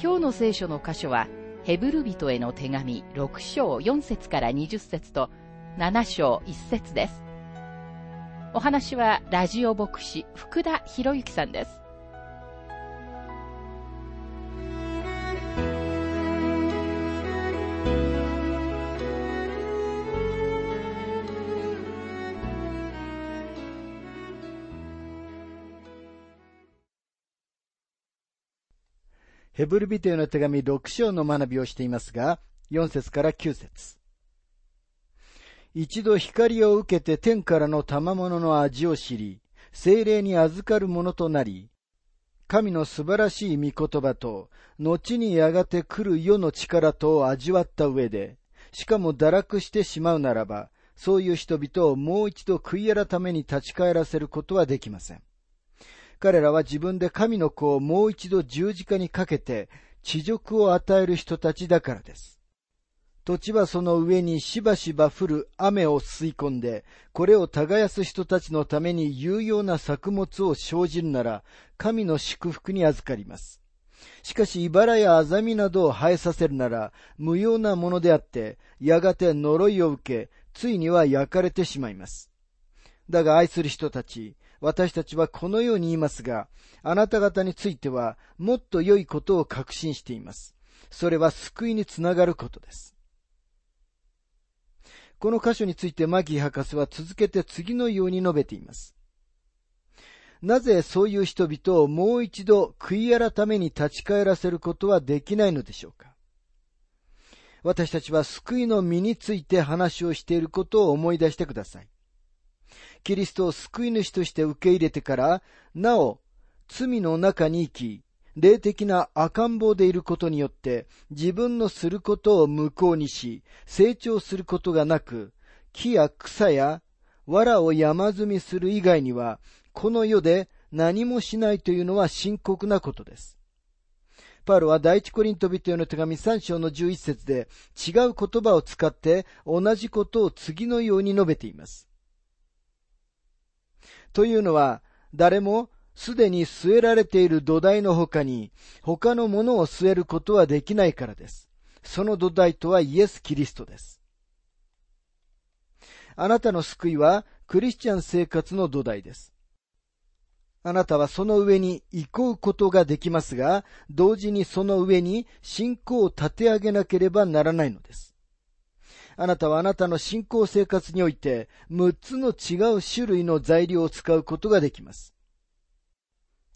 今日の聖書の箇所は、ヘブル人への手紙6章4節から20節と7章1節です。お話はラジオ牧師福田博之さんです。ヘブルビテへの手紙6章の学びをしていますが、4節から9節一度光を受けて天からの賜物の味を知り、精霊に預かるものとなり、神の素晴らしい御言葉と、後にやがて来る世の力とを味わった上で、しかも堕落してしまうならば、そういう人々をもう一度悔い改めに立ち返らせることはできません。彼らは自分で神の子をもう一度十字架にかけて地辱を与える人たちだからです。土地はその上にしばしば降る雨を吸い込んで、これを耕す人たちのために有用な作物を生じるなら、神の祝福に預かります。しかし、茨やアザミなどを生えさせるなら、無用なものであって、やがて呪いを受け、ついには焼かれてしまいます。だが愛する人たち、私たちはこのように言いますが、あなた方についてはもっと良いことを確信しています。それは救いにつながることです。この箇所についてマギー博士は続けて次のように述べています。なぜそういう人々をもう一度悔い改めに立ち返らせることはできないのでしょうか私たちは救いの身について話をしていることを思い出してください。キリストを救い主として受け入れてから、なお、罪の中に生き、霊的な赤ん坊でいることによって、自分のすることを無効にし、成長することがなく、木や草や藁を山積みする以外には、この世で何もしないというのは深刻なことです。パウロは第一コリント人への手紙3章の11節で違う言葉を使って同じことを次のように述べています。というのは、誰もすでに据えられている土台の他に他のものを据えることはできないからです。その土台とはイエス・キリストです。あなたの救いはクリスチャン生活の土台です。あなたはその上に行こうことができますが、同時にその上に信仰を立て上げなければならないのです。あなたはあなたの信仰生活において、6つの違う種類の材料を使うことができます。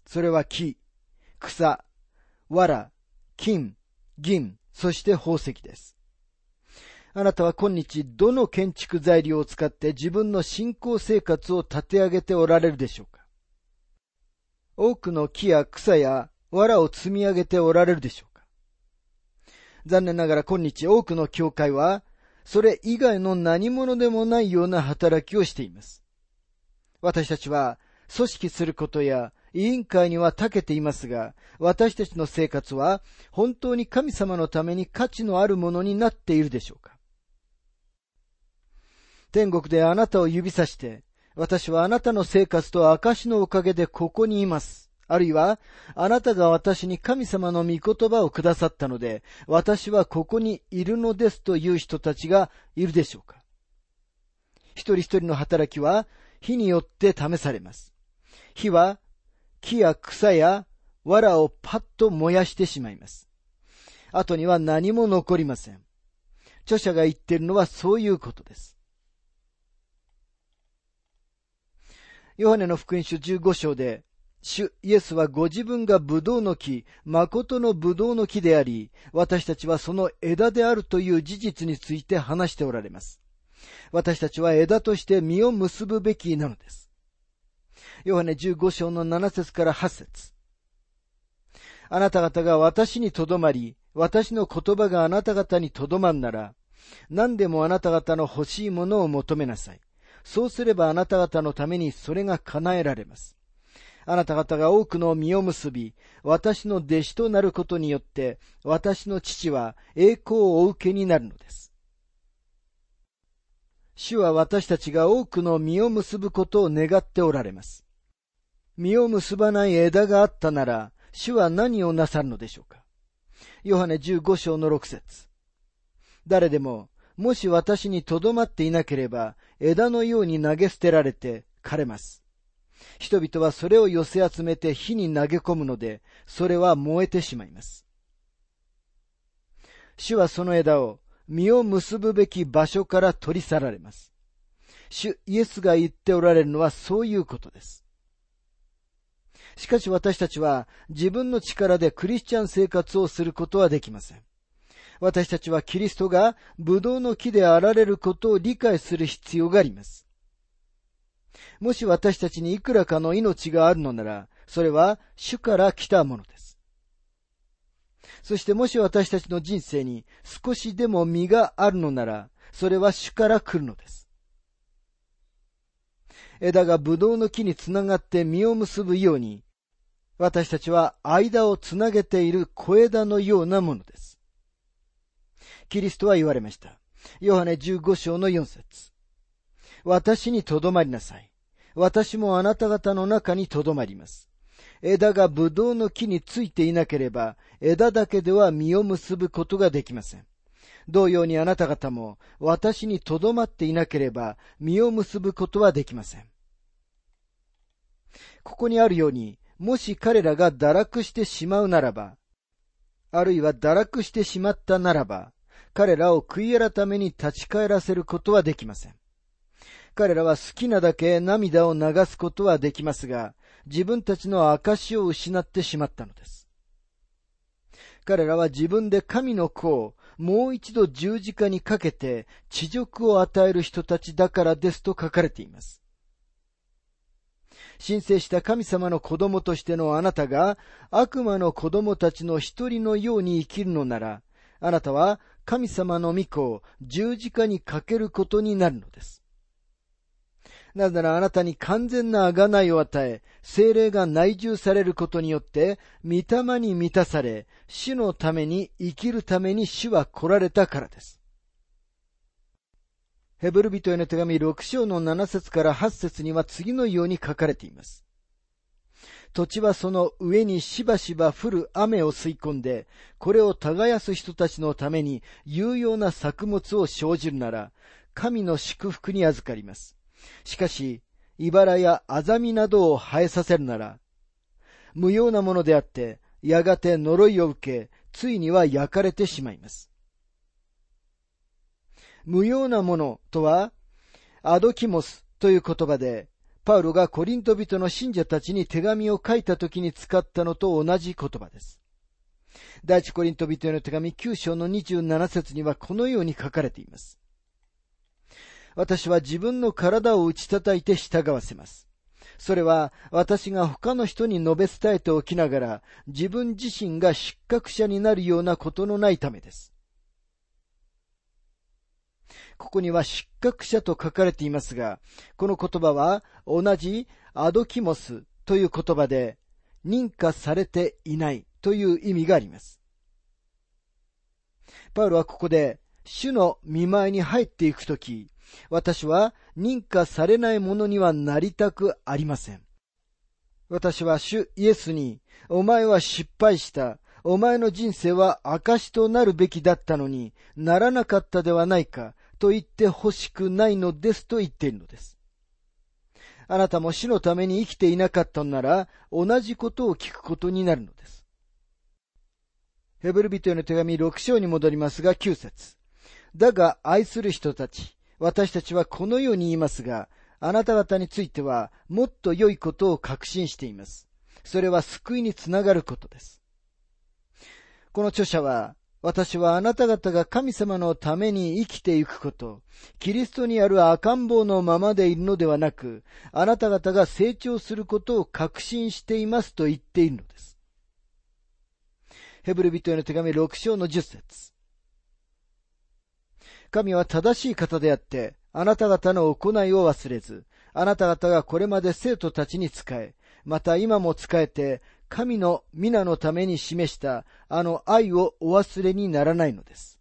それは木、草、藁、金、銀、そして宝石です。あなたは今日どの建築材料を使って自分の信仰生活を立て上げておられるでしょうか多くの木や草や藁を積み上げておられるでしょうか残念ながら今日多くの教会はそれ以外の何者でもないような働きをしています。私たちは組織することや委員会には長けていますが、私たちの生活は本当に神様のために価値のあるものになっているでしょうか天国であなたを指さして、私はあなたの生活と証のおかげでここにいます。あるいは、あなたが私に神様の御言葉をくださったので、私はここにいるのですという人たちがいるでしょうか一人一人の働きは火によって試されます。火は木や草や藁をパッと燃やしてしまいます。後には何も残りません。著者が言っているのはそういうことです。ヨハネの福音書15章で、主イエスはご自分がブドウの木、誠のブドウの木であり、私たちはその枝であるという事実について話しておられます。私たちは枝として実を結ぶべきなのです。ヨハネ15章の7節から8節あなた方が私にとどまり、私の言葉があなた方にとどまんなら、何でもあなた方の欲しいものを求めなさい。そうすればあなた方のためにそれが叶えられます。あなた方が多くの実を結び、私の弟子となることによって、私の父は栄光をお受けになるのです。主は私たちが多くの実を結ぶことを願っておられます。実を結ばない枝があったなら、主は何をなさるのでしょうかヨハネ15章の6節誰でも、もし私にとどまっていなければ、枝のように投げ捨てられて枯れます。人々はそれを寄せ集めて火に投げ込むので、それは燃えてしまいます。主はその枝を実を結ぶべき場所から取り去られます。主イエスが言っておられるのはそういうことです。しかし私たちは自分の力でクリスチャン生活をすることはできません。私たちはキリストがブドウの木であられることを理解する必要があります。もし私たちにいくらかの命があるのなら、それは主から来たものです。そしてもし私たちの人生に少しでも実があるのなら、それは主から来るのです。枝がブドウの木につながって実を結ぶように、私たちは間をつなげている小枝のようなものです。キリストは言われました。ヨハネ15章の4節私にとどまりなさい。私もあなた方の中にとどまります。枝がブドウの木についていなければ、枝だけでは実を結ぶことができません。同様にあなた方も私にとどまっていなければ実を結ぶことはできません。ここにあるように、もし彼らが堕落してしまうならば、あるいは堕落してしまったならば、彼らを悔い改めに立ち返らせることはできません。彼らは好きなだけ涙を流すことはできますが、自分たちの証を失ってしまったのです。彼らは自分で神の子をもう一度十字架にかけて地辱を与える人たちだからですと書かれています。申請した神様の子供としてのあなたが悪魔の子供たちの一人のように生きるのなら、あなたは神様の御子を十字架にかけることになるのです。なぜならあなたに完全な贖いを与え、精霊が内住されることによって、御霊に満たされ、主のために生きるために主は来られたからです。ヘブル人への手紙6章の7節から8節には次のように書かれています。土地はその上にしばしば降る雨を吸い込んで、これを耕す人たちのために有用な作物を生じるなら、神の祝福に預かります。しかし、茨やアザミなどを生えさせるなら、無用なものであって、やがて呪いを受け、ついには焼かれてしまいます。無用なものとは、アドキモスという言葉で、パウロがコリント人の信者たちに手紙を書いた時に使ったのと同じ言葉です。第一コリント人への手紙9章の27節にはこのように書かれています。私は自分の体を打ち叩いて従わせます。それは私が他の人に述べ伝えておきながら自分自身が失格者になるようなことのないためです。ここには失格者と書かれていますが、この言葉は同じアドキモスという言葉で認可されていないという意味があります。パウロはここで主の見舞いに入っていくとき、私は認可されないものにはなりたくありません。私は主イエスに、お前は失敗した。お前の人生は証となるべきだったのにならなかったではないかと言って欲しくないのですと言っているのです。あなたも死のために生きていなかったのなら同じことを聞くことになるのです。ヘブル人への手紙6章に戻りますが9節だが愛する人たち、私たちはこのように言いますが、あなた方についてはもっと良いことを確信しています。それは救いにつながることです。この著者は、私はあなた方が神様のために生きていくこと、キリストにある赤ん坊のままでいるのではなく、あなた方が成長することを確信していますと言っているのです。ヘブル人への手紙6章の10節神は正しい方であって、あなた方の行いを忘れず、あなた方がこれまで生徒たちに仕え、また今も仕えて、神の皆のために示したあの愛をお忘れにならないのです。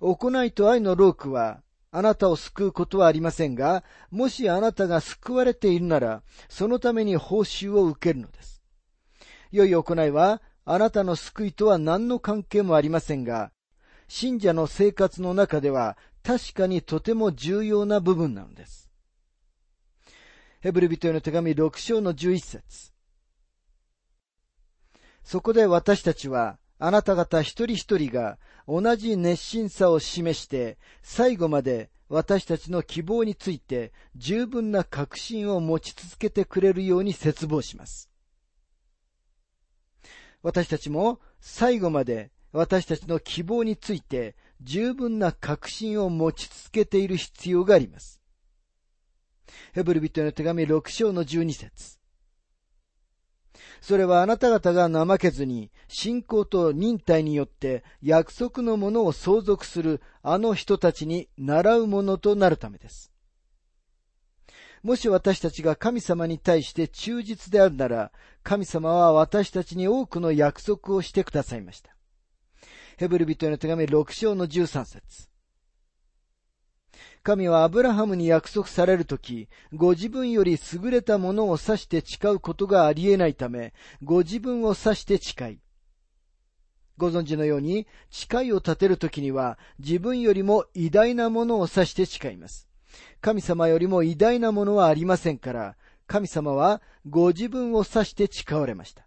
行いと愛の労苦は、あなたを救うことはありませんが、もしあなたが救われているなら、そのために報酬を受けるのです。良い行いは、あなたの救いとは何の関係もありませんが、信者の生活の中では確かにとても重要な部分なのです。ヘブル人への手紙6章の11節そこで私たちは、あなた方一人一人が同じ熱心さを示して、最後まで私たちの希望について十分な確信を持ち続けてくれるように切望します。私たちも最後まで私たちの希望について十分な確信を持ち続けている必要があります。ヘブル人への手紙6章の12節それはあなた方が怠けずに信仰と忍耐によって約束のものを相続するあの人たちに習うものとなるためです。もし私たちが神様に対して忠実であるなら、神様は私たちに多くの約束をしてくださいました。ヘブル人への手紙6章の13節神はアブラハムに約束されるとき、ご自分より優れたものを指して誓うことがありえないため、ご自分を指して誓い、ご存知のように、誓いを立てるときには、自分よりも偉大なものを指して誓います。神様よりも偉大なものはありませんから、神様はご自分を指して誓われました。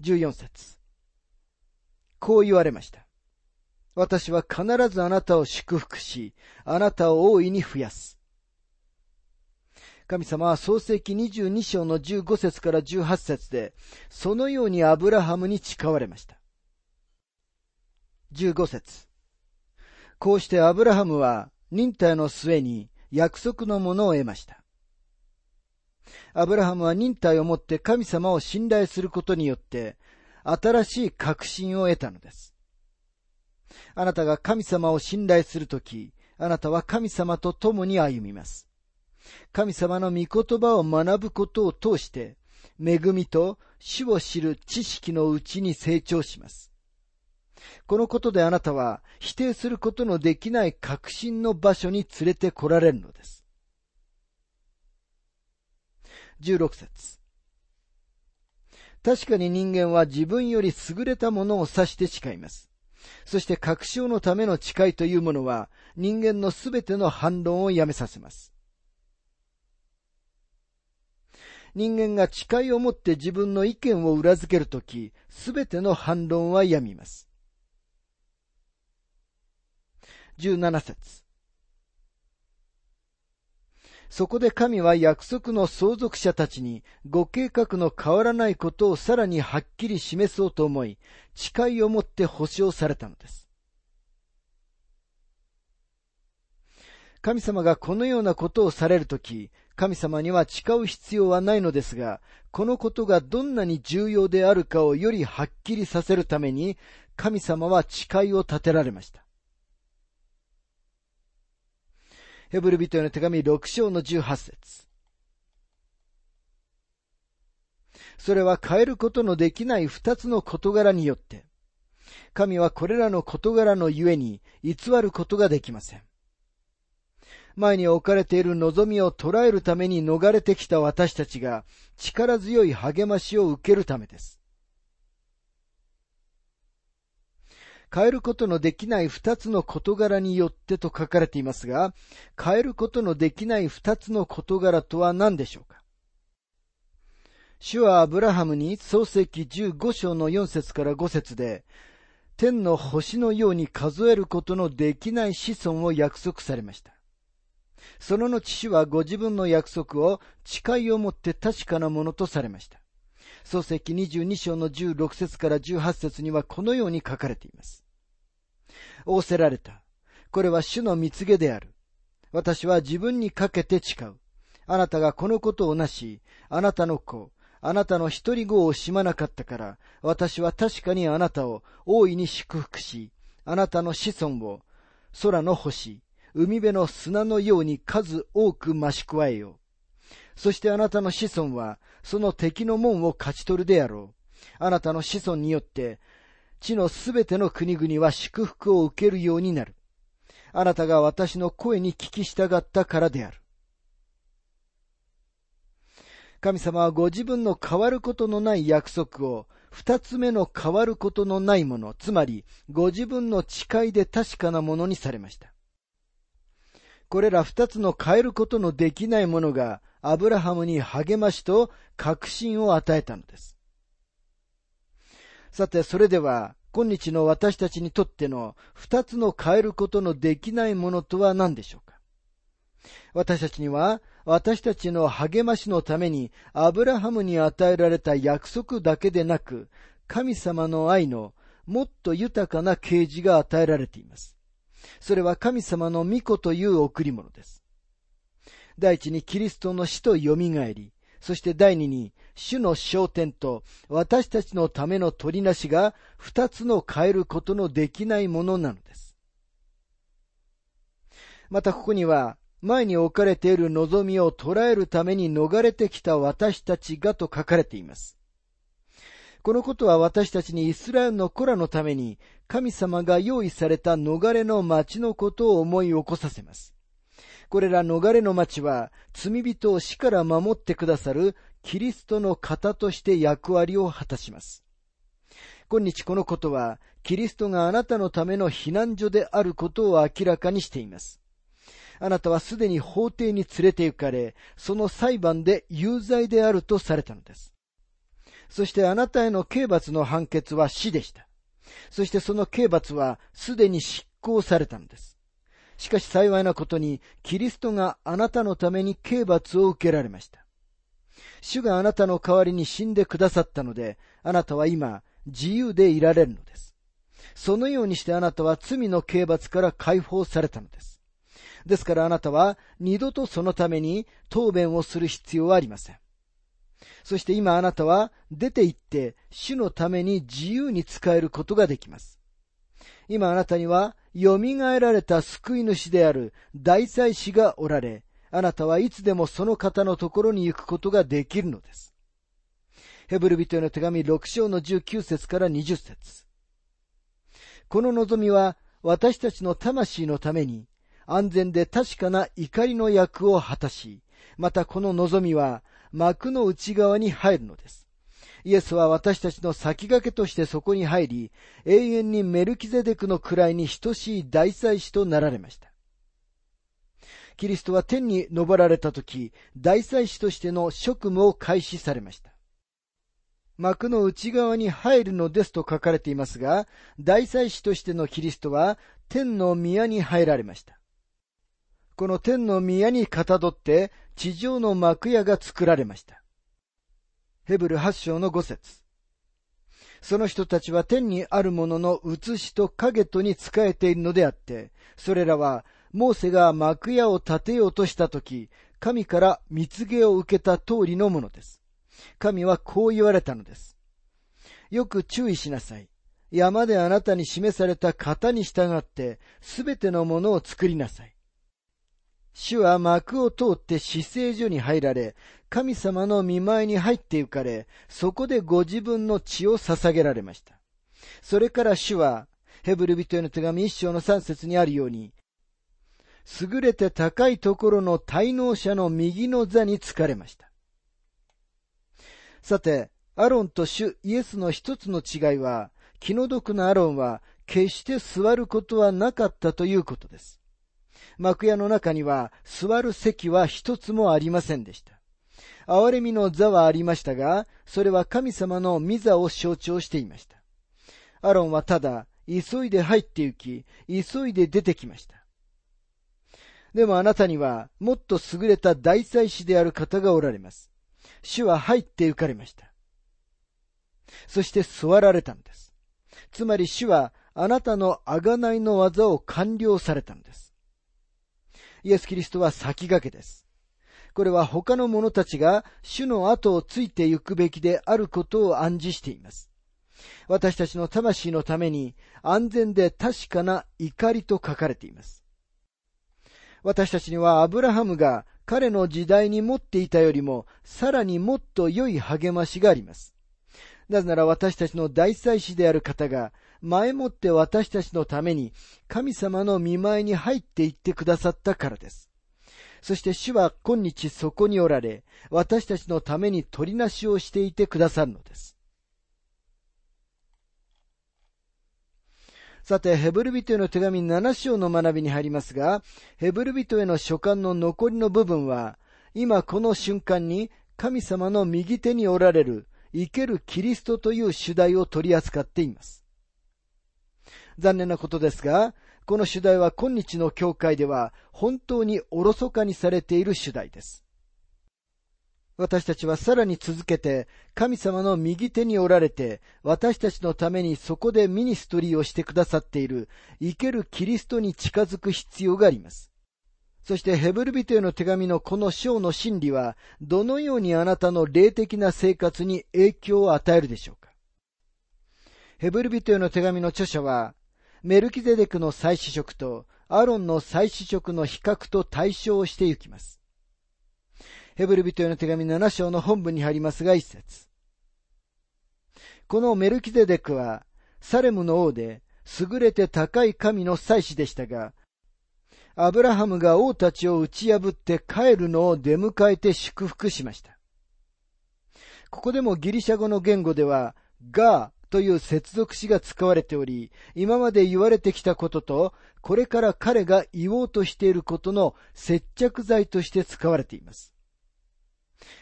14節こう言われました。私は必ずあなたを祝福し、あなたを大いに増やす。神様は創世記22章の15節から18節で、そのようにアブラハムに誓われました。15節こうしてアブラハムは忍耐の末に約束のものを得ました。アブラハムは忍耐をもって神様を信頼することによって、新しい確信を得たのです。あなたが神様を信頼するとき、あなたは神様と共に歩みます。神様の御言葉を学ぶことを通して、恵みと死を知る知識のうちに成長します。このことであなたは否定することのできない確信の場所に連れて来られるのです。16節確かに人間は自分より優れたものを指して誓います。そして確証のための誓いというものは人間のすべての反論をやめさせます。人間が誓いをもって自分の意見を裏付けるとき、すべての反論はやみます。17節そこで神は約束の相続者たちにご計画の変わらないことをさらにはっきり示そうと思い、誓いをもって保証されたのです。神様がこのようなことをされるとき、神様には誓う必要はないのですが、このことがどんなに重要であるかをよりはっきりさせるために、神様は誓いを立てられました。ヘブル人への手紙6章の18節それは変えることのできない二つの事柄によって、神はこれらの事柄のゆえに偽ることができません。前に置かれている望みを捉えるために逃れてきた私たちが力強い励ましを受けるためです。変えることのできない二つの事柄によってと書かれていますが、変えることのできない二つの事柄とは何でしょうか？主はアブラハムに創世記15章の4節から5節で、天の星のように数えることのできない子孫を約束されました。その後主はご自分の約束を誓いをもって確かなものとされました。創世記22章の16節から18節にはこのように書かれています。仰せられた。これは主の蜜げである。私は自分にかけて誓う。あなたがこのことをなし、あなたの子、あなたの一人子を惜しまなかったから、私は確かにあなたを大いに祝福し、あなたの子孫を空の星、海辺の砂のように数多く増し加えよう。そしてあなたの子孫は、その敵の門を勝ち取るであろう。あなたの子孫によって、地のすべての国々は祝福を受けるようになる。あなたが私の声に聞き従ったからである。神様はご自分の変わることのない約束を二つ目の変わることのないもの、つまりご自分の誓いで確かなものにされました。これら二つの変えることのできないものがアブラハムに励ましと確信を与えたのです。さて、それでは、今日の私たちにとっての二つの変えることのできないものとは何でしょうか？私たちには、私たちの励ましのために、アブラハムに与えられた約束だけでなく、神様の愛のもっと豊かな啓示が与えられています。それは神様の御子という贈り物です。第一にキリストの死と蘇り、そして第二に主の焦点と私たちのための取りなしが二つの変えることのできないものなのです。またここには前に置かれている望みを捉えるために逃れてきた私たちがと書かれています。このことは私たちにイスラエルの子らのために神様が用意された逃れの町のことを思い起こさせます。これら逃れの町は罪人を死から守ってくださるキリストの型として役割を果たします。今日このことはキリストがあなたのための避難所であることを明らかにしています。あなたはすでに法廷に連れて行かれ、その裁判で有罪であるとされたのです。そしてあなたへの刑罰の判決は死でした。そしてその刑罰はすでに執行されたのです。しかし幸いなことに、キリストがあなたのために刑罰を受けられました。主があなたの代わりに死んでくださったので、あなたは今、自由でいられるのです。そのようにしてあなたは罪の刑罰から解放されたのです。ですからあなたは二度とそのために答弁をする必要はありません。そして今あなたは出て行って主のために自由に使えることができます。今あなたには蘇られた救い主である大祭司がおられ、あなたはいつでもその方のところに行くことができるのです。ヘブル人への手紙6章の19節から20節この望みは私たちの魂のために安全で確かな怒りの役を果たし、またこの望みは幕の内側に入るのです。イエスは私たちの先駆けとしてそこに入り、永遠にメルキゼデクの位に等しい大祭司となられました。キリストは天に昇られた時、大祭司としての職務を開始されました。幕の内側に入るのですと書かれていますが、大祭司としてのキリストは天の宮に入られました。この天の宮にかたどって地上の幕屋が作られました。ヘブル8章の5節その人たちは天にあるものの写しと影とに仕えているのであって、それらは、モーセが幕屋を建てようとしたとき、神から蜜毛を受けた通りのものです。神はこう言われたのです。よく注意しなさい。山であなたに示された型に従って、すべてのものを作りなさい。主は幕を通って死聖所に入られ、神様の見舞いに入って行かれ、そこでご自分の血を捧げられました。それから主は、ヘブル人への手紙一章の三節にあるように、優れて高いところの滞納者の右の座に疲れました。さて、アロンと主イエスの一つの違いは、気の毒なアロンは決して座ることはなかったということです。幕屋の中には座る席は一つもありませんでした。憐れみの座はありましたが、それは神様の御座を象徴していました。アロンはただ、急いで入って行き、急いで出てきました。でもあなたには、もっと優れた大祭司である方がおられます。主は入って行かれました。そして座られたのです。つまり主は、あなたの贖いの技を完了されたのです。イエス・キリストは先駆けです。これは他の者たちが主の後をついて行くべきであることを暗示しています。私たちの魂のために安全で確かな怒りと書かれています。私たちにはアブラハムが彼の時代に持っていたよりもさらにもっと良い励ましがあります。なぜなら私たちの大祭司である方が前もって私たちのために神様の見舞いに入っていってくださったからです。そして主は今日そこにおられ、私たちのために取りなしをしていてくださるのです。さて、ヘブル人への手紙7章の学びに入りますが、ヘブル人への書簡の残りの部分は、今この瞬間に神様の右手におられる生けるキリストという主題を取り扱っています。残念なことですが、この主題は今日の教会では本当におろそかにされている主題です。私たちはさらに続けて神様の右手におられて私たちのためにそこでミニストリーをしてくださっている生けるキリストに近づく必要があります。そしてヘブル人への手紙のこの章の真理はどのようにあなたの霊的な生活に影響を与えるでしょうかヘブル人への手紙の著者はメルキゼデクの祭司職とアロンの祭司職の比較と対象をしていきます。ヘブル人への手紙7章の本文に入りますが一節。このメルキゼデクは、サレムの王で、優れて高い神の祭司でしたが、アブラハムが王たちを打ち破って帰るのを出迎えて祝福しました。ここでもギリシャ語の言語では、ガという接続詞が使われており、今まで言われてきたことと、これから彼が言おうとしていることの接着剤として使われています。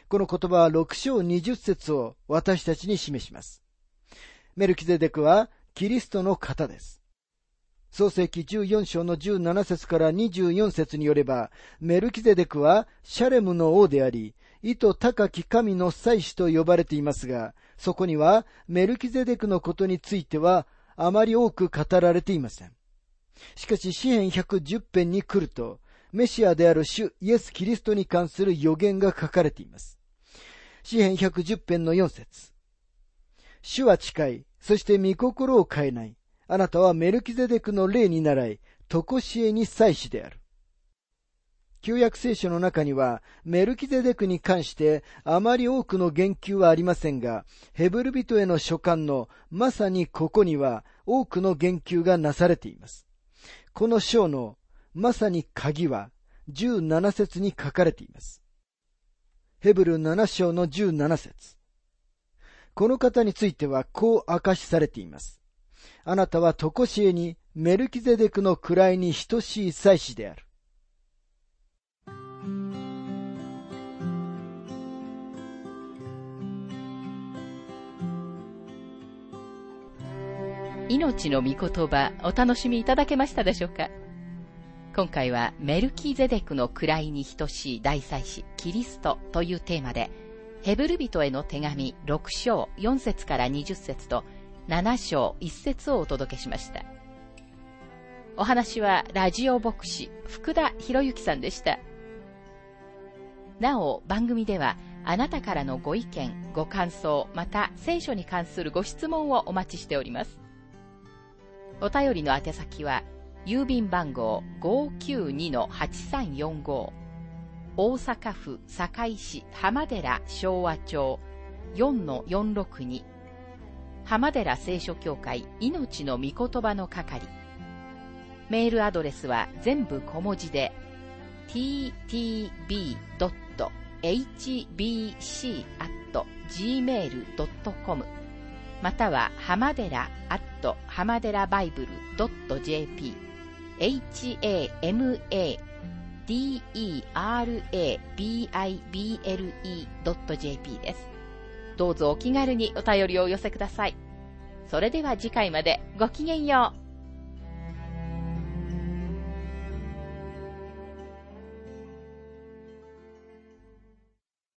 この言葉は6章20節を私たちに示します。メルキゼデクはキリストの方です。創世記14章の17節から24節によれば、メルキゼデクはシャレムの王であり、意図高き神の祭司と呼ばれていますが、そこにはメルキゼデクのことについてはあまり多く語られていません。しかし、詩篇110編に来ると、メシアである主イエス・キリストに関する予言が書かれています。詩篇110編の4節主は近い、そして御心を変えない。あなたはメルキゼデクの霊に習い、とこしえに祭司である。旧約聖書の中には、メルキゼデクに関してあまり多くの言及はありませんが、ヘブル人への書簡のまさにここには多くの言及がなされています。この章のまさに鍵は17節に書かれています。ヘブル7章の17節この方についてはこう明かしされています。あなたはとこしえにメルキゼデクの位に等しい祭司である。命の御言葉お楽しみいただけましたでしょうか？今回はメルキーゼデクの位に等しい大祭司キリストというテーマでヘブル人への手紙6章4節から20節と7章1節をお届けしました。お話はラジオ牧師福田博之さんでした。なお番組ではあなたからのご意見ご感想また聖書に関するご質問をお待ちしております。お便りの宛先は、郵便番号592-8345大阪府堺市浜寺昭和町。4-462浜寺聖書協会命の御言葉の係。メールアドレスは全部小文字で。ttb.hbc.gmail.com または、浜寺アット浜寺バイブル .jp h-a-m-a-d-e-r-a-b-i-b-l-e.jp です。どうぞお気軽にお便りをお寄せください。それでは次回までごきげんよう。